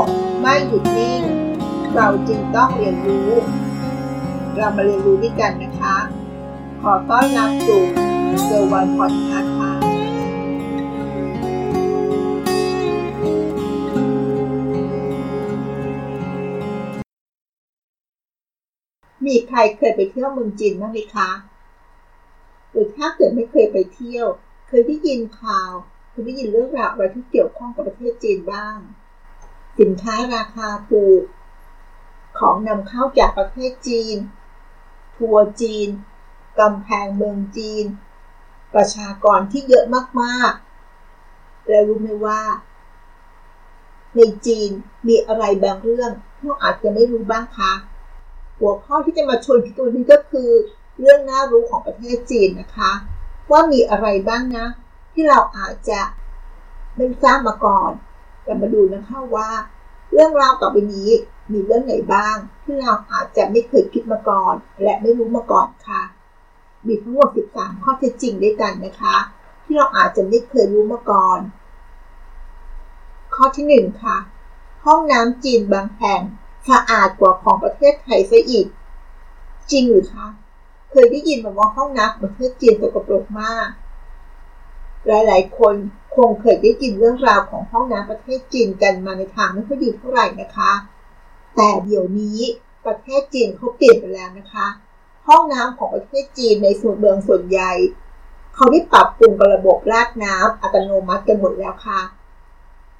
กไม่หยุดนิ่ง เราจึงต้องเรียนรู้ เรามาเรียนรู้ด้วยกันนะคะ ขอต้อนรับสู่เซอร์วันพอดคาส์ค่ะมีใครเคยไปเที่ยวเมืองจีนบ้างไหมคะ หรือถ้าเกิดไม่เคยไปเที่ยว เคยได้ยินข่าว เคยได้ยินเรื่องราวอะไรที่เกี่ยวข้องกับประเทศจีนบ้าง สินค้าราคาถูก ของนำเข้าจากประเทศจีน ทัวร์จีน กำแพงเมืองจีน ประชากรที่เยอะมากๆ แล้วรู้ไหมว่า ในจีนมีอะไรบางเรื่องที่เราอาจจะไม่รู้บ้างคะ หัวข้อที่จะมาชวนคิดวันนี้ก็คือ เรื่องน่ารู้ของประเทศจีนนะคะ ว่ามีอะไรบ้างนะ ที่เราอาจจะไม่ทราบมาก่อนเรามาดูนะคะว่า เรื่องราวต่อไปนี้มีเรื่องไหนบ้าง ที่เราอาจจะไม่เคยคิดมาก่อน และไม่รู้มาก่อนค่ะ มีทั้งหมด 13 ข้อเท็จจริงด้วยกันนะคะ ที่เราอาจจะไม่เคยรู้มาก่อน ข้อที่ 1 ค่ะ ห้องน้ำจีนบางแห่งสะอาดกว่าของประเทศไทยซะอีก จริงหรือคะ เคยได้ยินมาว่าห้องน้ำประเทศจีนสกปรกมาก หลายๆ คนคงเคยได้ยินเรื่องราวของห้องน้ำประเทศจีนกันมาในทางไม่ค่อยดีเท่าไหร่นะคะ แต่เดี๋ยวนี้ประเทศจีนเขาเปลี่ยนไปแล้วนะคะ ห้องน้ำของประเทศจีนในส่วนเมืองส่วนใหญ่เขาได้ปรับปรุงระบบราดน้ำอัตโนมัติกันหมดแล้วค่ะ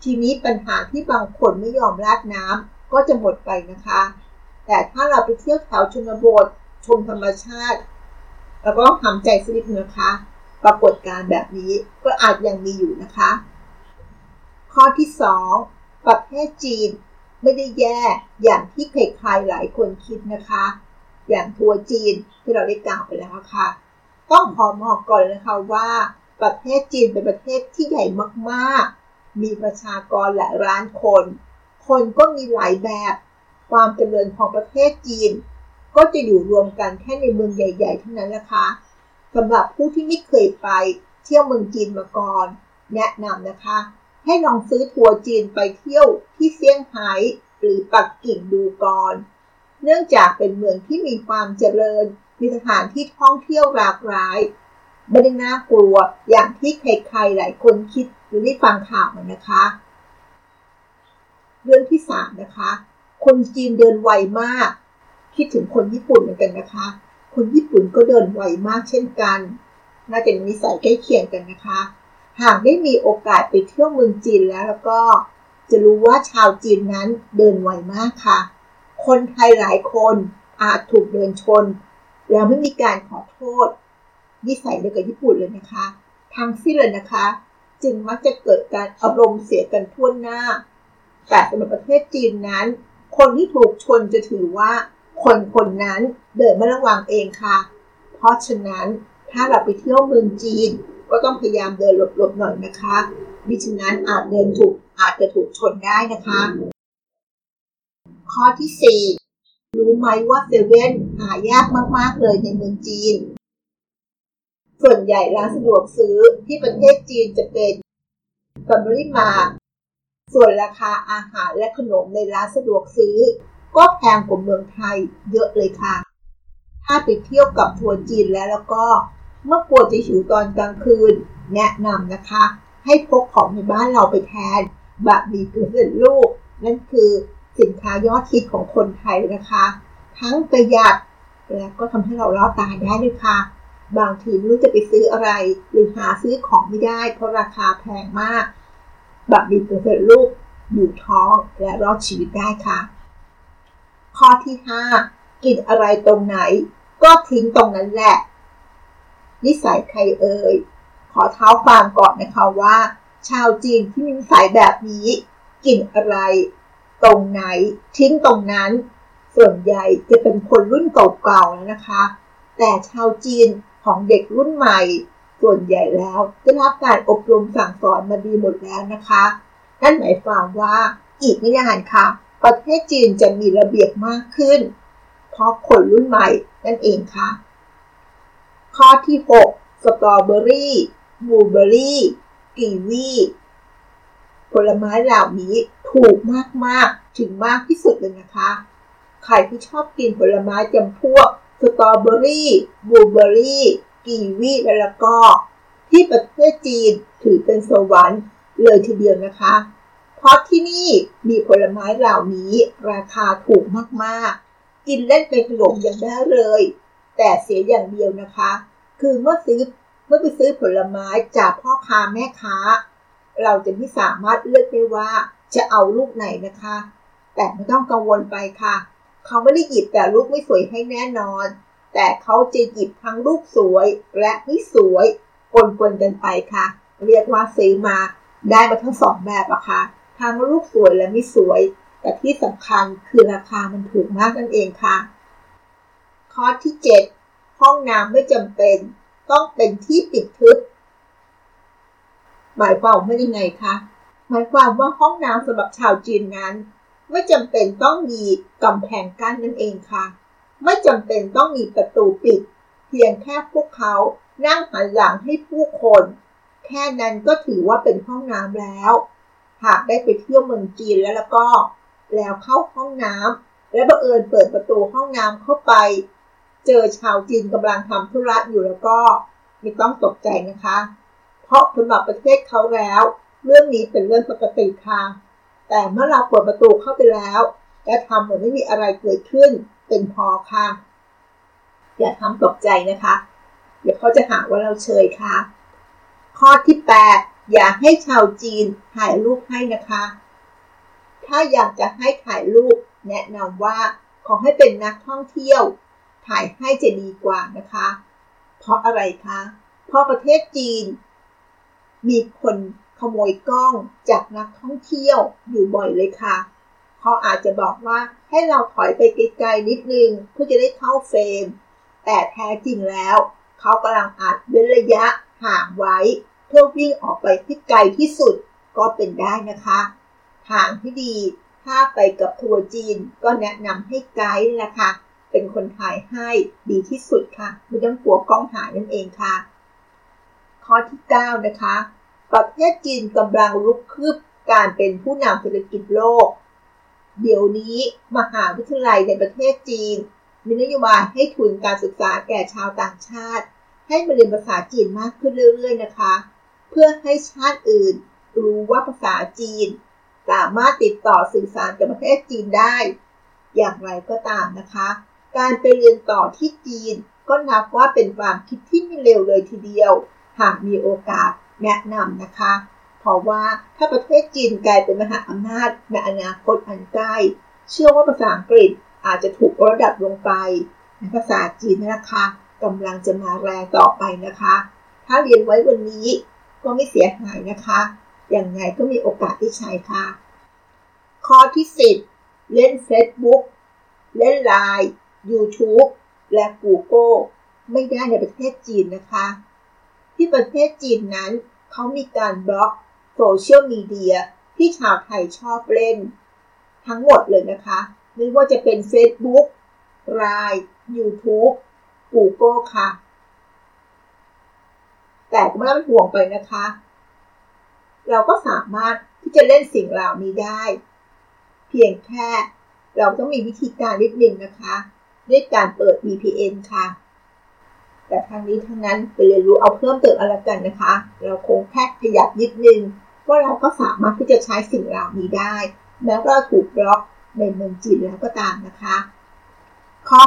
ทีนี้ปัญหาที่บางคนไม่ยอมราดน้ำก็จะหมดไปนะคะ แต่ถ้าเราไปเที่ยวแถวชนบทชมธรรมชาติเราก็ทำใจสักนิดนะคะ ปรากฏการ์แบบนี้ก็อาจยังมีอยู่นะคะ ข้อที่ 2 ประเทศจีนไม่ได้แย่อย่างที่ใครๆหลายคนคิดนะคะ อย่างทัวร์จีนที่เราได้กล่าวไปแล้วค่ะ ต้องขอบอกก่อนนะคะว่าประเทศจีนเป็นประเทศที่ใหญ่มากๆ มีประชากรหลายล้านคน คนก็มีหลายแบบ ความเจริญของประเทศจีน ก็จะอยู่รวมกันแค่ในเมืองใหญ่ ๆ เท่านั้นนะคะ สำหรับผู้ที่ไม่เคยไปเที่ยวเมืองจีนมาก่อน แนะนำนะคะ ให้ลองซื้อทัวร์จีนไปเที่ยวที่เซี่ยงไฮ้หรือปักกิ่งดูก่อน เนื่องจากเป็นเมืองที่มีความเจริญ มีสถานที่ท่องเที่ยวหลากหลายไม่ได้น่ากลัวอย่างที่ใครๆหลายคนคิดหรือได้ฟังข่าวมานะคะ เรื่องที่3นะคะ คนจีนเดินไวมาก คิดถึงคนญี่ปุ่นเหมือนกันนะคะ คนญี่ปุ่นก็เดินไวมากเช่นกัน น่าจะมีนิสัยใกล้เคียงกันนะคะ หากได้มีโอกาสไปเที่ยวเมืองจีนแล้วแล้วก็จะรู้ว่าชาวจีนนั้นเดินไวมากค่ะ คนไทยหลายคนอาจถูกเดินชน แล้วไม่มีการขอโทษ นิสัยเดียวกับญี่ปุ่นเลยนะคะ ทั้งสิ้นเลยนะคะ จึงมักจะเกิดการอารมณ์เสียกันทั่วหน้า แต่สำหรับประเทศจีนนั้น คนที่ถูกชนจะถือว่า คนคนนั้นเดินไม่ระวังเองค่ะ เพราะฉะนั้นถ้าเราไปเที่ยวเมืองจีน ก็ต้องพยายามเดินหลบๆหน่อยนะคะมิฉะนั้นอาจเดินถูกอาจจะถูกชนได้นะคะ ข้อที่ 4 รู้ไหมว่าเซเว่นหายากมากๆเลยในเมืองจีน ส่วนใหญ่ร้านสะดวกซื้อที่ประเทศจีนจะเป็นแฟมิลี่มาส่วนราคาอาหารและขนมในร้านสะดวกซื้อ ก็แพงกว่าเมืองไทยเยอะเลยค่ะ ถ้าไปเที่ยวกับทัวร์จีนแล้วแล้วก็ เมื่อกลัวจะหิวตอนกลางคืน แนะนำนะคะ ให้พกของในบ้านเราไปแทนบะหมี่กึ่งสำเร็จรูปนั่นคือสินค้ายอดฮิตของคนไทยนะคะ ทั้งประหยัดและก็ทำให้เรารอดตายได้ด้วยค่ะ บางทีไม่รู้จะไปซื้ออะไร หรือหาซื้อของไม่ได้ เพราะราคาแพงมากบะหมี่กึ่งสำเร็จรูปอยู่ท้องและรอดชีวิตได้ค่ะ ข้อที่ 5 กินอะไรตรงไหน ก็ทิ้งตรงนั้นแหละ นิสัยใครเอ่ย ขอเท้าความก่อนนะคะว่า ชาวจีนที่มีนิสัยแบบนี้ กินอะไร ตรงไหน ทิ้งตรงนั้น ส่วนใหญ่จะเป็นคนรุ่นเก่าๆแล้วนะคะ แต่ชาวจีนของเด็กรุ่นใหม่ ส่วนใหญ่แล้วได้รับการอบรมสั่งสอนมาดีหมดแล้วนะคะ นั่นหมายความว่าอีกไม่นานค่ะ ประเทศจีนจะมีระเบียบมากขึ้น เพราะคนรุ่นใหม่นั่นเองค่ะ ข้อที่ 6 สตรอเบอรี่บลูเบอรี่กีวีผลไม้เหล่านี้ถูกมาก ๆ ถึงมากที่สุดเลยนะคะ ใครที่ชอบกินผลไม้จำพวกสตรอเบอรี่บลูเบอรี่กีวีและละก็ ที่ประเทศจีนถือเป็นสวรรค์เลยทีเดียวนะคะ เพราะที่นี่มีผลไม้เหล่านี้ราคาถูกมากๆ กินเล่นเป็นขนมยังได้เลย แต่เสียอย่างเดียวนะคะ คือเมื่อซื้อเมื่อไปซื้อผลไม้จากพ่อค้าแม่ค้า เราจะไม่สามารถเลือกได้ว่าจะเอาลูกไหนนะคะ แต่ไม่ต้องกังวลไปค่ะ เขาไม่ได้หยิบแต่ลูกไม่สวยให้แน่นอน แต่เขาจะหยิบทั้งลูกสวยและไม่สวยปนๆกันไปค่ะ เรียกว่าซื้อมาได้มาทั้งสองแบบอะค่ะ ทั้งลูกสวยและไม่สวย แต่ที่สำคัญคือราคามันถูกมากนั่นเองค่ะ ข้อที่ 7 ห้องน้ำไม่จำเป็น ต้องเป็นที่ปิดทึบหมายความว่ายังไงคะหมายความว่าห้องน้ำสำหรับชาวจีนนั้น ไม่จำเป็นต้องมีกำแพงกั้นนั่นเองค่ะ ไม่จำเป็นต้องมีประตูปิด เพียงแค่พวกเขานั่งหันหลังให้ผู้คน แค่นั้นก็ถือว่าเป็นห้องน้ำแล้ว หากได้ไปเที่ยวเมืองจีนแล้วแล้วก็ แล้วเข้าห้องน้ำและบังเอิญเปิดประตูห้องน้ำเข้าไป เจอชาวจีนกำลังทำธุระอยู่แล้วก็ไม่ต้องตกใจนะคะ เพราะสำหรับประเทศเขาแล้ว เรื่องนี้เป็นเรื่องปกติค่ะแต่เมื่อเราเปิดประตูเข้าไปแล้ว และทำเหมือนไม่มีอะไรเกิดขึ้นเป็นพอค่ะ อย่าทำตกใจนะคะ เดี๋ยวเขาจะหาว่าเราเชยค่ะ ข้อที่ 8 อย่าให้ชาวจีนถ่ายรูปให้นะคะ ถ้าอยากจะให้ถ่ายรูป แนะนำว่าขอให้เป็นนักท่องเที่ยว ถ่ายให้จะดีกว่านะคะ เพราะอะไรคะ เพราะประเทศจีน มีคนขโมยกล้องจากนักท่องเที่ยวอยู่บ่อยเลยค่ะเขาอาจจะบอกว่าให้เราถอยไปไกลๆนิดนึงเพื่อจะได้เข้าเฟรม แต่แท้จริงแล้ว เขากำลังอัดเว้นระยะห่างไว้ พื่อวิ่งออกไปที่ไกลที่สุดก็เป็นได้นะคะ ทางที่ดีถ้าไปกับทัวร์จีนก็แนะนำให้ไกด์นะคะเป็นคนถ่ายให้ดีที่สุดค่ะ ไม่ต้องกลัวกล้องหายนั่นเองค่ะ ข้อที่ 9 นะคะ ประเทศจีนกำลังลุกคืบการเป็นผู้นำเศรษฐกิจโลก เดี๋ยวนี้มหาวิทยาลัยในประเทศจีน มีนโยบายให้ทุนการศึกษาแก่ชาวต่างชาติ ให้มาเรียนภาษาจีนมากขึ้นเรื่อยๆนะคะ พื่อให้ชาติอื่น รู้ว่าภาษาจีน สามารถติดต่อสื่อสารกับประเทศจีนได้ อย่างไรก็ตามนะคะ การไปเรียนต่อที่จีน ก็นับว่าเป็นความคิดที่ไม่เร็วเลยทีเดียว หากมีโอกาสแนะนำนะคะ เพราะว่าถ้าประเทศจีนกลายเป็นมหาอำนาจในอนาคตอันใกล้ เชื่อว่าภาษาอังกฤษอาจจะถูกระดับลงไปในภาษาจีนนะคะกำลังจะมาแรงต่อไปนะคะ ถ้าเรียนไว้วันนี้ ก็ไม่เสียหายนะคะ อย่างไงก็มีโอกาสที่ใช้ค่ะ ข้อที่ 10 เล่น Facebook เล่น Line YouTube และ Google ไม่ได้ในประเทศจีนนะคะ ที่ประเทศจีนนั้น เขามีการบล็อกโซเชียลมีเดียที่ชาวไทยชอบเล่น ทั้งหมดเลยนะคะ ไม่ว่าจะเป็น Facebook Line YouTube Google ค่ะ แต่ก็ไม่ต้องห่วงไปนะคะ เราก็สามารถที่จะเล่นสิ่งเหล่านี้ได้ เพียงแค่เราต้องมีวิธีการนิดนึงนะคะ ด้วยการเปิด VPN ค่ะ แต่ทางนี้ทั้งนั้นไปเรียนรู้เอาเพิ่มเติมอะไรกันนะคะ เราคงแค่ขยับนิดนึงว่าเราก็สามารถที่จะใช้สิ่งเหล่านี้ได้ แม้ว่าถูกบล็อกในเมืองจีนแล้วก็ตามนะคะ ข้อ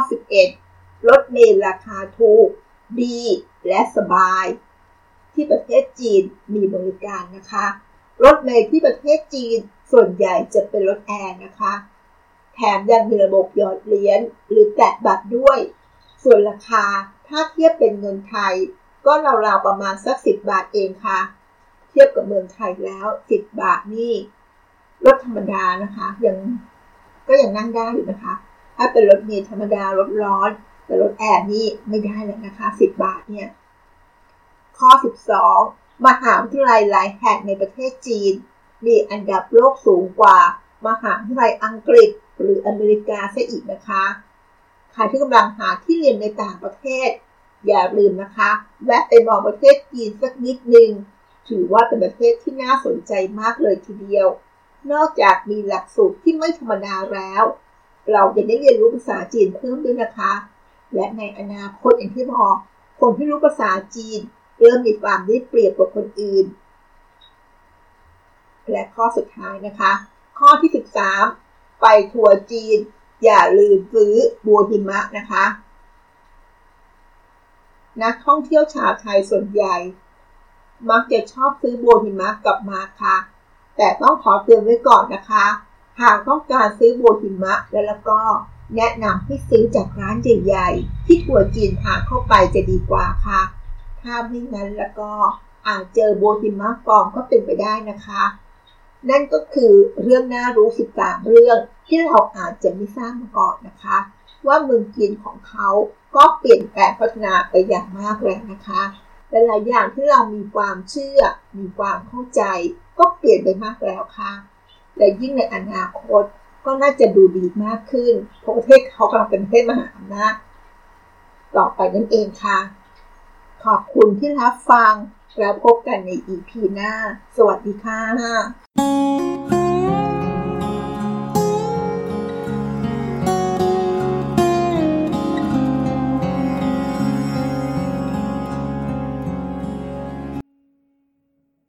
11รถเมล์ราคาถูก ดีและสบาย ที่ประเทศจีนมีบริการนะคะ รถเมล์ที่ประเทศจีนส่วนใหญ่จะเป็นรถแอร์นะคะ แถมยังมีระบบหยอดเหรียญหรือแตะบัตรด้วย ส่วนราคาถ้าเทียบเป็นเงินไทย ก็ราวๆประมาณสัก 10 บาทเองค่ะ เทียบกับเมืองไทยแล้ว 10 บาทนี่รถธรรมดานะคะยังก็ยังนั่งได้อยู่นะคะ ถ้าเป็นรถเมล์ธรรมดา รถร้อน แต่รถแอร์นี่ไม่ได้เลยนะคะ 10 บาทเนี่ย ข้อ 12 มหาวิทยาลัยหลายแห่งในประเทศจีน มีอันดับโลกสูงกว่า มหาวิทยาลัยอังกฤษ หรืออเมริกาซะอีกนะคะ ใครที่กำลังหาที่เรียนในต่างประเทศ อย่าลืมนะคะ แวะไปมองประเทศจีนสักนิดนึง ถือว่าเป็นประเทศที่น่าสนใจมากเลยทีเดียว นอกจากมีหลักสูตรที่ไม่ธรรมดาแล้ว เราจะได้เรียนรู้ภาษาจีนเพิ่มด้วยนะคะ และในอนาคตอย่างที่บอกคนที่รู้ภาษาจีน เริ่มมีความได้เปรียบกว่าคนอื่น และข้อสุดท้ายนะคะ ข้อที่ 13 ไปทัวร์จีน อย่าลืมซื้อบัวหิมะนะคะ นักท่องเที่ยวชาวไทยส่วนใหญ่ มักจะชอบซื้อบัวหิมะกลับมาค่ะ แต่ต้องขอเตือนไว้ก่อนนะคะ หากต้องการซื้อบัวหิมะแล้วแล้วก็แนะนำให้ซื้อจากร้านใหญ่ๆที่ทัวร์จีนพาเข้าไปจะดีกว่าค่ะ ถ้าไม่งั้นแล้วก็อาจเจอโบัวหิมะปลอมก็เป็นไปได้นะคะ นั่นก็คือเรื่องน่ารู้ 13 เรื่องที่เราอาจจะไม่ทราบมาก่อนนะคะ ว่าเมืองจีนของเขาก็เปลี่ยนแปลงพัฒนาไปอย่างมากแล้วนะคะและหลายอย่างที่เรามีความเชื่อ มีความเข้าใจ ก็เปลี่ยนไปมากแล้วค่ะ และยิ่งในอนาคตก็น่าจะดูดีมากขึ้นเพราะประเทศเขากำลังเป็นประเทศมหาอำนาจต่อไปนั่นเองค่ะ ขอบคุณที่รับฟัง แล้วพบกันใน EP หน้า สวัสดีค่ะ